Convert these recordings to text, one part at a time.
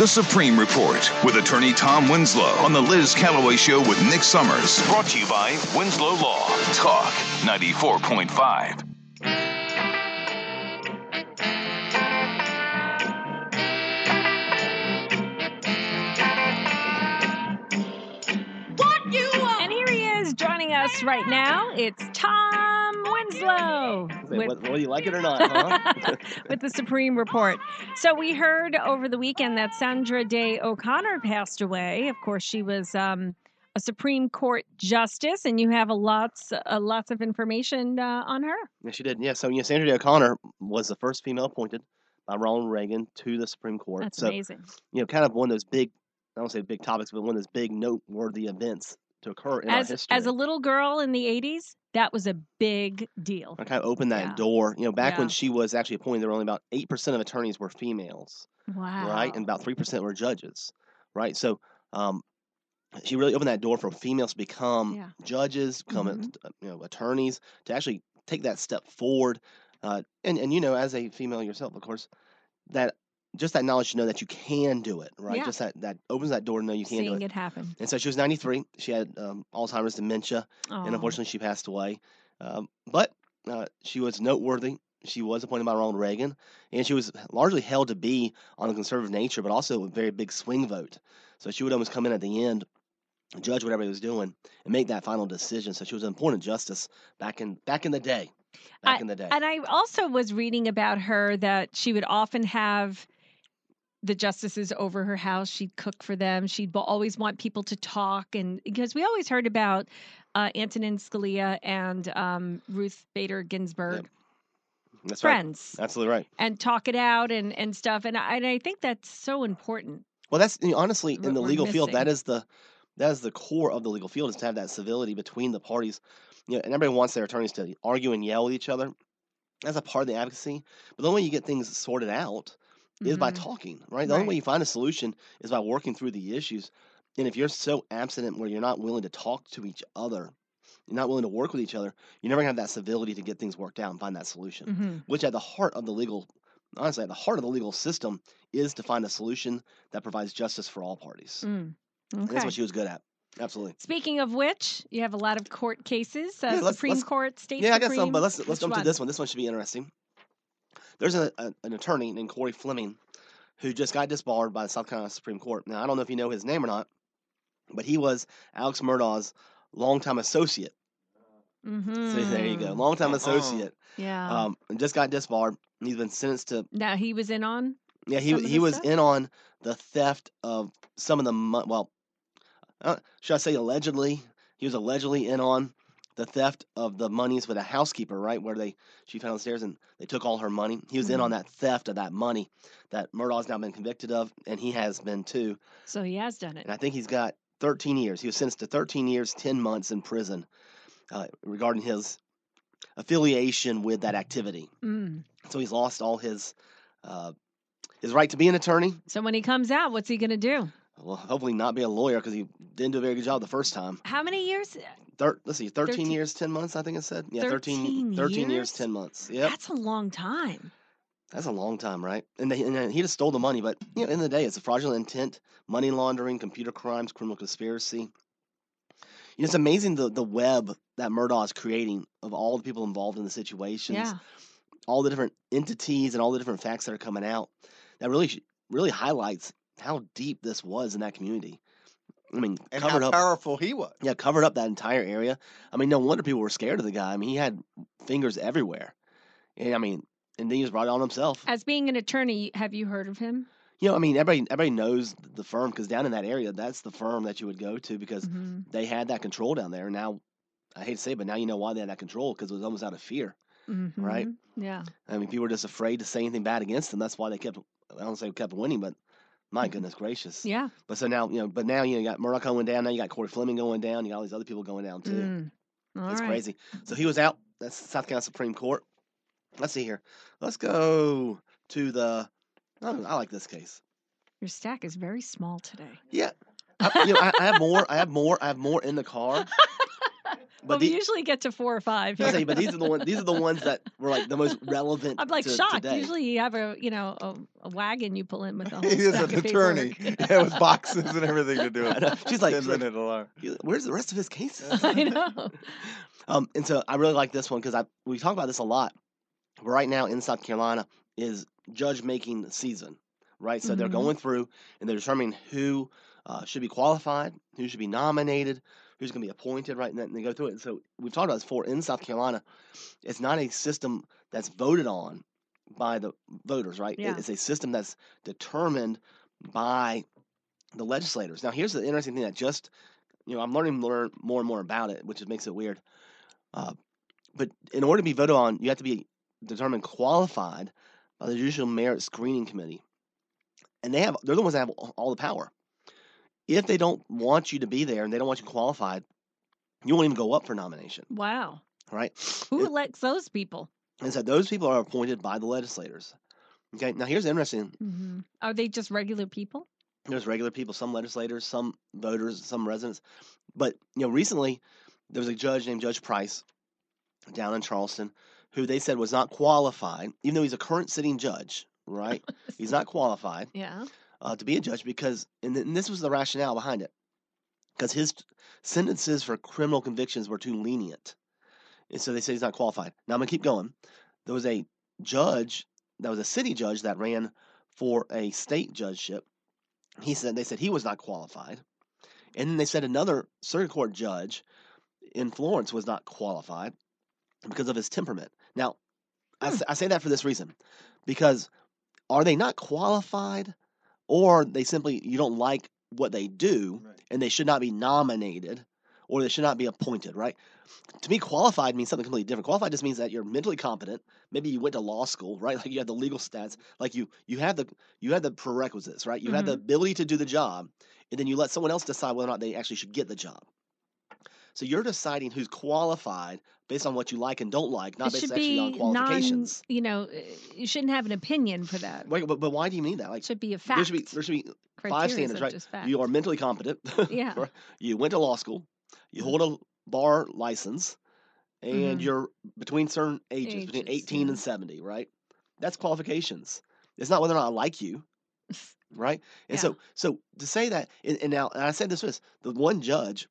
The Supreme Report with attorney Tom Winslow on the Liz Callaway Show with Nick Summers. Brought to you by Winslow Law. Talk 94.5. And here he is joining us right now. It's Tom Winslow Say, with, whether you like it or not, huh? with the Supreme Report. So we heard over the weekend that Sandra Day O'Connor passed away. Of course, she was um, a Supreme Court justice, and you have a lots uh, lots of information uh, on her. yeah, she did. Yeah, so yeah, Sandra Day O'Connor was the first female appointed by Ronald Reagan to the Supreme Court. That's so amazing. you know, kind of one of those big, I don't say big topics, but one of those big noteworthy events to occur in our As history. as a little girl in the '80s, that was a big deal. I kind of opened that Yeah. door. You know, back Yeah. when she was actually appointed, there were only about eight percent of attorneys were females, Wow. right, and about three percent were judges, right. So, um, she really opened that door for females to become Yeah. judges, become Mhm. uh, you know attorneys, to actually take that step forward. Uh, and and you know, as a female yourself, of course, that just that knowledge to know that you can do it, right? Yeah. Just that that opens that door to know you can do Seeing it. it happen. And so she was 93. She had um, Alzheimer's dementia Oh. and unfortunately she passed away. Um, but uh, she was noteworthy. She was appointed by Ronald Reagan, and she was largely held to be on a conservative nature, but also a very big swing vote. So she would almost come in at the end, judge whatever he was doing, and make that final decision. So she was an important justice back in back in the day. Back in the day. And I also was reading about her that she would often have the justices over her house. She'd cook for them. She'd always want people to talk, and because we always heard about uh, Antonin Scalia and um, Ruth Bader Ginsburg, That's right. friends, Absolutely right. and talk it out and and stuff. And I, and I think that's so important. Well, that's honestly in the legal field. that is the that is the core of the legal field is to have that civility between the parties. You know, and everybody wants their attorneys to argue and yell at each other. That's a part of the advocacy. But the only way you get things sorted out is by Mhm. talking, right? The only Right. way you find a solution is by working through the issues. And if you're so abstinent where you're not willing to talk to each other, you're not willing to work with each other, you're never gonna have that civility to get things worked out and find that solution Mhm. which at the heart of the legal honestly at the heart of the legal system is to find a solution that provides justice for all parties Mm. and that's Okay. what she was good at absolutely Speaking of which, you have a lot of court cases. Uh, Yeah, let's- Supreme let's- Court, state yeah i guess Supreme. so but let's let's Which jump to one? this one this one should be interesting there's a, a, an attorney named corey fleming who just got disbarred by the south carolina supreme court now i don't know if you know his name or not but he was alex murdaugh's longtime associate Mm-hmm. so there you go longtime Uh-uh. associate Yeah. um, and just got disbarred he's been sentenced to now he was in on. Yeah, he he was stuff? in on the theft of some of the mo- well, uh, should I say allegedly? He was allegedly in on the theft of the monies with a housekeeper, right? Where they she found downstairs and they took all her money. He was in on Mhm. that theft of that money that Murdaugh's now been convicted of, and he has been too. So he has done it. And I think he's got 13 years. He was sentenced to 13 years, 10 months in prison uh, regarding his affiliation with that activity. Mm. So he's lost all his uh, his right to be an attorney. So when he comes out, what's he going to do? Well, hopefully not be a lawyer because he didn't do a very good job the first time. How many years? Thir- let's see, 13, 13 years, 10 months, I think it said. Yeah, 13, 13 13 years, years? 10 months. Yeah. That's a long time. That's a long time, right? And, they, and he just stole the money, but you know, in the day, it's a fraudulent intent, money laundering, computer crimes, criminal conspiracy. You know, it's amazing the, the web that Murdaugh is creating of all the people involved in the situations, Yeah. all the different entities and all the different facts that are coming out. That really, really highlights how deep this was in that community. I mean, and covered how up. powerful he was. Yeah, covered up that entire area. I mean, no wonder people were scared of the guy. I mean, he had fingers everywhere. And I mean, and then he just brought it on himself. As being an attorney, have you heard of him? You know, I mean, everybody everybody knows the firm because down in that area, that's the firm that you would go to because Mhm. they had that control down there. Now, I hate to say, it, but now you know why they had that control because it was almost out of fear. Right. Mhm. Yeah. I mean, people were just afraid to say anything bad against them. That's why they kept. I don't say kept winning, but my goodness gracious. Yeah. But so now you know, but now you, know, you got Murdaugh going down. Now you got Corey Fleming going down. You got all these other people going down too. Mm. That's right. crazy. So he was out. That's South Carolina Supreme Court. Let's see here. Let's go to the. Oh, I like this case. Your stack is very small today. Yeah, I, you know, I, I have more. I have more. I have more in the car. well, the- we usually get to four or five. Here. saying, but these are the ones. These are the ones that were like the most relevant. I'm like to shocked. Today. Usually you have a you know a, a wagon you pull in with a whole He is an of attorney. paperwork. Yeah, with boxes and everything to do I it. She's like, she's Sending like, where's the rest of his cases? I know. Um, and so I really like this one because I we talk about this a lot. But right now in South Carolina is judge making season, right? So they're Mhm. going through and they're determining who uh, should be qualified, who should be nominated, who's going to be appointed, right? And then they go through it. And so we've talked about this before in South Carolina. It's not a system that's voted on by the voters, right? Yeah. It's a system that's determined by the legislators. Now, here's the interesting thing that just, you know, I'm learning learn more and more about it, which makes it weird. Uh, but in order to be voted on, you have to be determined qualified by the Judicial Merit Screening Committee, and they have they're the ones that have all the power. If they don't want you to be there and they don't want you qualified, you won't even go up for nomination, Wow. right? Who It- elects those people? And so those people are appointed by the legislators. Okay, now here's interesting. hmm Are they just regular people? There's regular people, some legislators, some voters, some residents. But you know, recently there was a judge named Judge Price down in Charleston who they said was not qualified, even though he's a current sitting judge, right? he's not qualified Yeah. Uh, to be a judge because, and, th- and this was the rationale behind it, because his sentences for criminal convictions were too lenient, and so they said he's not qualified. Now I'm gonna keep going. There was a judge that was a city judge that ran for a state judgeship. He said they said he was not qualified, and then they said another circuit court judge in Florence was not qualified because of his temperament. Now, I, Hmm. s- I say that for this reason, because are they not qualified, or they simply you don't like what they do, Right. and they should not be nominated, or they should not be appointed, right? To me, qualified means something completely different. Qualified just means that you're mentally competent. Maybe you went to law school, right? Like you have the legal stats, like you you have the you have the prerequisites, right? You have the mm-hmm. ability to do the job, and then you let someone else decide whether or not they actually should get the job. So you're deciding who's qualified based on what you like and don't like, not it based actually on be non. qualifications. You know, uh, you shouldn't have an opinion for that. Wait, but, but why do you mean that? It Like should be a fact. there should be there should be Criteria standards, right? you are mentally competent. Yeah. You went to law school. You hold a bar license, and Mhm. you're between certain ages, between 18 yeah. and 70, right? That's qualifications. It's not whether or not I like you, right? And Yeah. so, so to say that, and, and now, and I said this was the one judge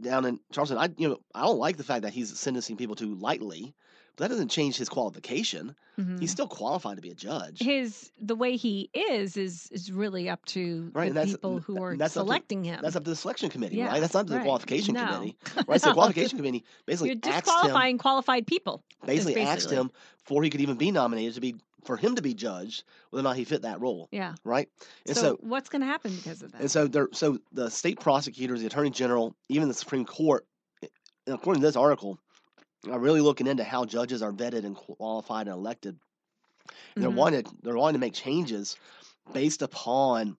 down in Charleston. I, you know, I don't like the fact that he's sentencing people too lightly, but that doesn't change his qualification. Mhm. He's still qualified to be a judge. his the way he is is is really up to Right, the people who are that's up to- selecting him. That's up to the selection committee, Yeah, right? That's not to the qualification No. committee, right? So the qualification committee basically You're asked him, disqualifying qualified people. basically asked him before he could even be nominated to be for him to be judged whether or not he fit that role, Yeah. right? And so, so, what's going to happen because of that? and so there, so the state prosecutors, the attorney general, even the Supreme Court, eh, according to this article, are really looking into how judges are vetted and qualified and elected. And They're Mhm. wanting they're wanting to make changes based upon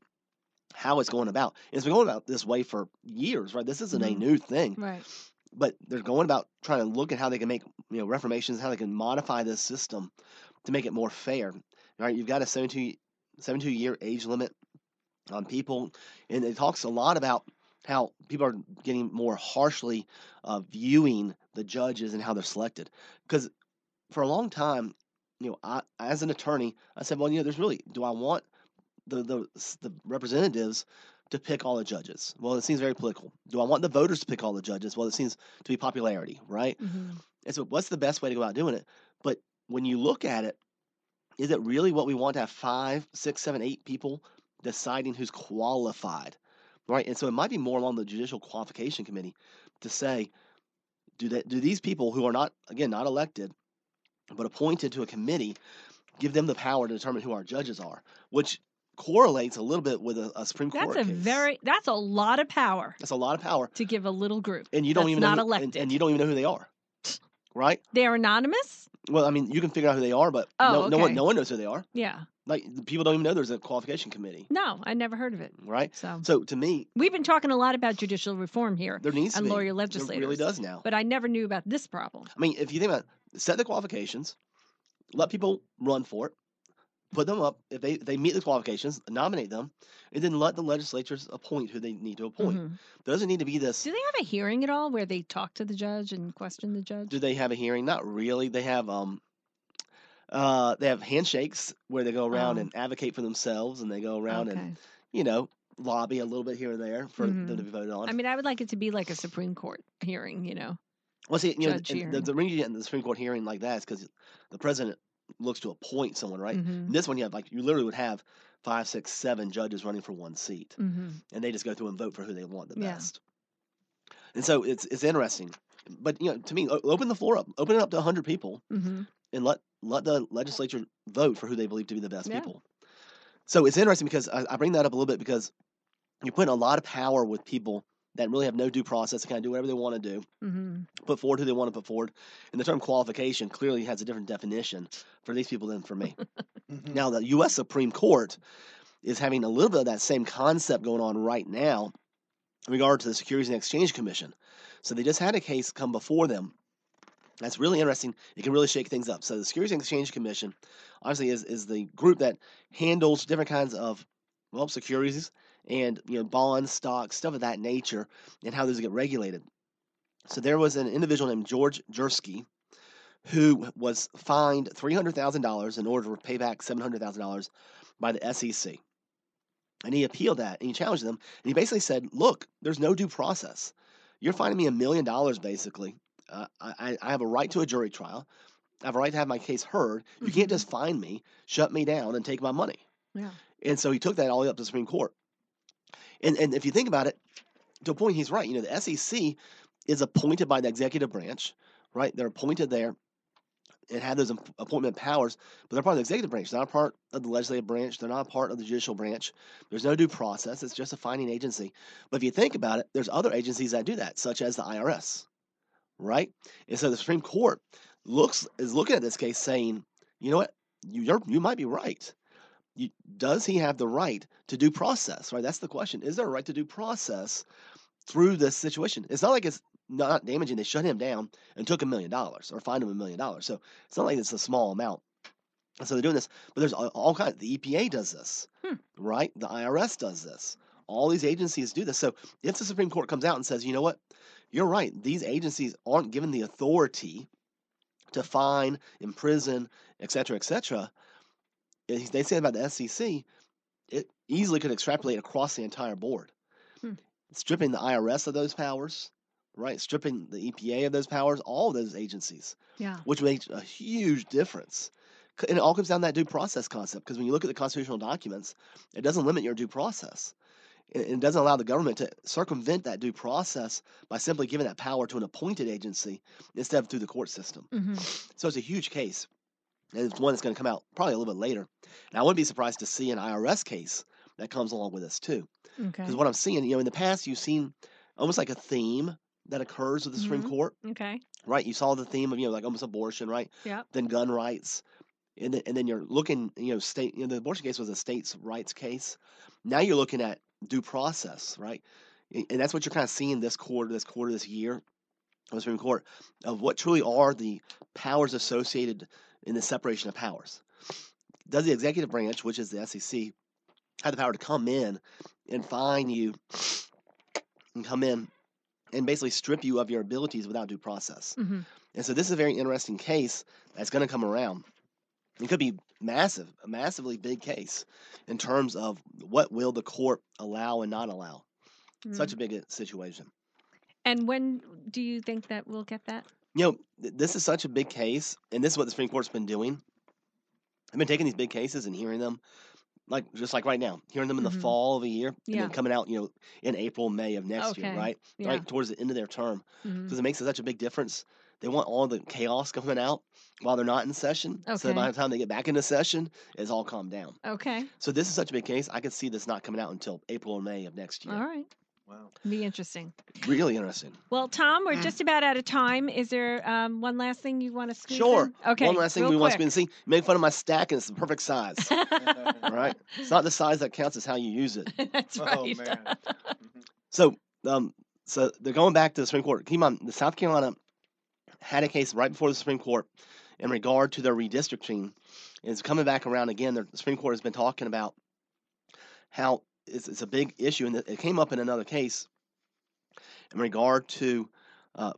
how it's going about. And it's been going about this way for years, right? This isn't a Mhm. new thing right. but they're going about trying to look at how they can make you know reformations, how they can modify this system to make it more fair. Right? You've got a 72, 72 year age limit on people, and it talks a lot about how people are getting more harshly uh, viewing the judges and how they're selected. Because for a long time, you know, I as an attorney, I said, well, you know, there's really, do I want the the the representatives to pick all the judges? Well, it seems very political. Do I want the voters to pick all the judges? Well, it seems to be popularity, right? hmm And so, what's the best way to go about doing it? But when you look at it, is it really what we want to have five, six, seven, eight people deciding who's qualified, right? And so, it might be more along the judicial qualification committee to say, do that? Do these people who are not, again, not elected, but appointed to a committee, give them the power to determine who our judges are, which correlates a little bit with a, a Supreme That's Court That's a case. very that's a lot of power that's a lot of power, to give a little group. and you don't That's even not know, who- and- elected. and you don't even know who they are, right? They're anonymous. Well, I mean, you can figure out who they are, but Oh, no, no one, no one knows who they are. Yeah. Like people don't even know there's a qualification committee, No, I never heard of it. right? So So to me, we've been talking a lot about judicial reform here, there needs to be lawyer There legislators. really does now. but I never knew about this problem. I mean, if you think about it, set the qualifications, let people run for it, put them up if they they meet the qualifications, nominate them, and then let the legislatures appoint who they need to appoint. Mhm. Doesn't need to be this. Do they have a hearing at all where they talk to the judge and question the judge? Do they have a hearing? Not really. They have um uh they have handshakes where they go around Oh. and advocate for themselves and they go around okay. and you know lobby a little bit here and there for them Mhm. to be voted on. I mean, I would like it to be like a Supreme Court hearing, you know. well, see, you know, the, the reason you get in the Supreme Court hearing like that is because the president looks to appoint someone, right? Mhm. This one, you have like you literally would have five, six, seven judges running for one seat, Mhm. and they just go through and vote for who they want the Yeah. best. And so it's it's interesting, but you know, to me, open the floor up, open it up to hundred people, Mhm. and let let the legislature vote for who they believe to be the best Yeah. people. So it's interesting because I, I bring that up a little bit because you're putting a lot of power with people that really have no due process to kind of do whatever they want to do, Mhm. put forward who they want to put forward. And the term qualification clearly has a different definition for these people than for me. Mhm. now, the U.S. Supreme Court is having a little bit of that same concept going on right now in regard to the Securities and Exchange Commission. So they just had a case come before them. That's really interesting. It can really shake things up. So the Securities and Exchange Commission, obviously, is, is the group that handles different kinds of well securities and you know bonds, stocks, stuff of that nature, and how those get regulated. So there was an individual named George Jarkesy who was fined three hundred thousand dollars in order to pay back seven hundred thousand dollars by the SEC. And he appealed that and he challenged them. And he basically said, Look, there's no due process. You're fining me a million dollars, basically. Uh, I, I have a right to a jury trial. I have a right to have my case heard. You can't Mhm. just fine me, shut me down, and take my money. Yeah. And so he took that all the way up to the Supreme Court. And, and if you think about it, to a point, he's right. You know, the SEC is appointed by the executive branch, right? They're appointed there and have those appointment powers, but they're part of the executive branch. They're not part of the legislative branch. They're not part of the judicial branch. There's no due process. It's just a finding agency. But if you think about it, there's other agencies that do that, such as the IRS, right? And so the Supreme Court looks is looking at this case, saying, you know what, you you might be right. You, does he have the right to due process? Right. That's the question. Is there a right to due process through this situation? It's not like it's not damaging. They shut him down and took a million dollars or fined him a million dollars. So it's not like it's a small amount. And so they're doing this, but there's all, all kinds. The EPA does this, Hmm. right? The IRS does this. All these agencies do this. So if the Supreme Court comes out and says, you know what, you're right, these agencies aren't given the authority to fine, imprison, et cetera, et cetera. They say about the SEC, it easily could extrapolate across the entire board, Hmm. stripping the IRS of those powers, right? Stripping the EPA of those powers, all of those agencies Yeah. which makes a huge difference. And it all comes down to that due process concept because when you look at the constitutional documents, it doesn't limit your due process. It, it doesn't allow the government to circumvent that due process by simply giving that power to an appointed agency instead of through the court system. hmm So it's a huge case. And it's one that's going to come out probably a little bit later. And I wouldn't be surprised to see an IRS case that comes along with this too. Okay. Because what I'm seeing, you know, in the past, you've seen almost like a theme that occurs with the Supreme Mhm. Court Okay. right? You saw the theme of you know like almost abortion, right? Yeah. Then gun rights, and then, and then you're looking, you know, state. You know, the abortion case was a states' rights case. Now you're looking at due process, right? And and that's what you're kind of seeing this quarter, this quarter, this year, of the Supreme Court, of what truly are the powers associated in the separation of powers. Does the executive branch, which is the SEC, have the power to come in and fine you and come in and basically strip you of your abilities without due process? hmm And so this is a very interesting case that's going to come around. It could be massive, a massively big case in terms of what will the court allow and not allow. Such a big uh, situation. And when do you think that we'll get that? You know, th- this is such a big case, and this is what the Supreme Court's been doing. I've been taking these big cases and hearing them, like just like right now, hearing them in Mhm. the fall of a year, and Yeah. then coming out, you know, in April, May of next year, right? Yeah. Right towards the end of their term. Because it makes such a big difference. They want all the chaos coming out while they're not in session. So by the time they get back into session, it's all calmed down. Okay. So this is such a big case. I could see this not coming out until April or May of next year. All right. Wow. Be interesting. Really interesting. Well, Tom, we're Mm. just about out of time. Is there um, one last thing you want to squeeze Sure. in? Okay. One last thing real we want to quick. see. Make fun of my stack and it's the perfect size. all right. It's not the size that counts, it's how you use it. That's Oh, right. man. Mhm. So um so they're going back to the Supreme Court. Keep in mind, the South Carolina had a case right before the Supreme Court in regard to their redistricting It's coming back around again. The Supreme Court has been talking about how it's, it's a big issue, and it came up in another case in regard to uh,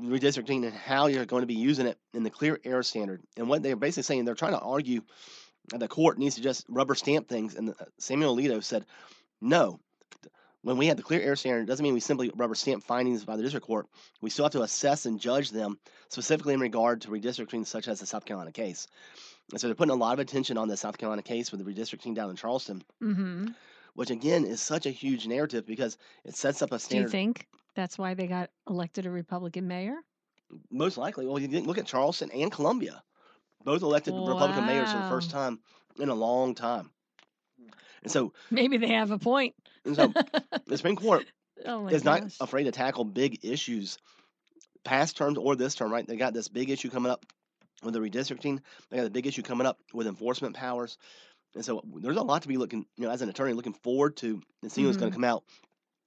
redistricting and how you're going to be using it in the clear error standard. And what they're basically saying, they're trying to argue that the court needs to just rubber stamp things. And uh, Samuel Alito said, no. When we had the clear error standard, it doesn't mean we simply rubber stamp findings by the district court. We still have to assess and judge them, specifically in regard to redistricting, such as the South Carolina case. And so they're putting a lot of attention on the South Carolina case with the redistricting down in Charleston, Mm-hmm. which again is such a huge narrative because it sets up a standard. Do you think that's why they got elected a Republican mayor? Most likely. Well, you didn't look at Charleston and Columbia, both elected Republican mayors for the first time in a long time. And so, Maybe they have a point. and so the Supreme Court oh is not afraid to tackle big issues, past terms or this term, right? They got this big issue coming up with the redistricting. They got a big issue coming up with enforcement powers. And so there's a lot to be looking, you know, as an attorney, looking forward to and seeing what's going to come out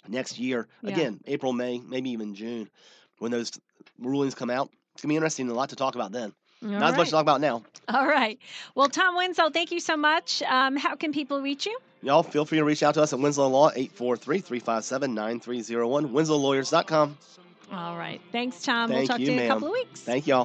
next year. Yeah. Again, April, May, maybe even June, when those rulings come out. It's going to be interesting. A lot to talk about then. All Not as much to talk about now. All right. Well, Tom Winslow, thank you so much. Um, how can people reach you? Y'all feel free to reach out to us at Winslow Law, 843 357 9301, winslowlawyers.com. All right. Thanks, Tom. we'll Thank talk you, to you in a couple of weeks. Thank y'all.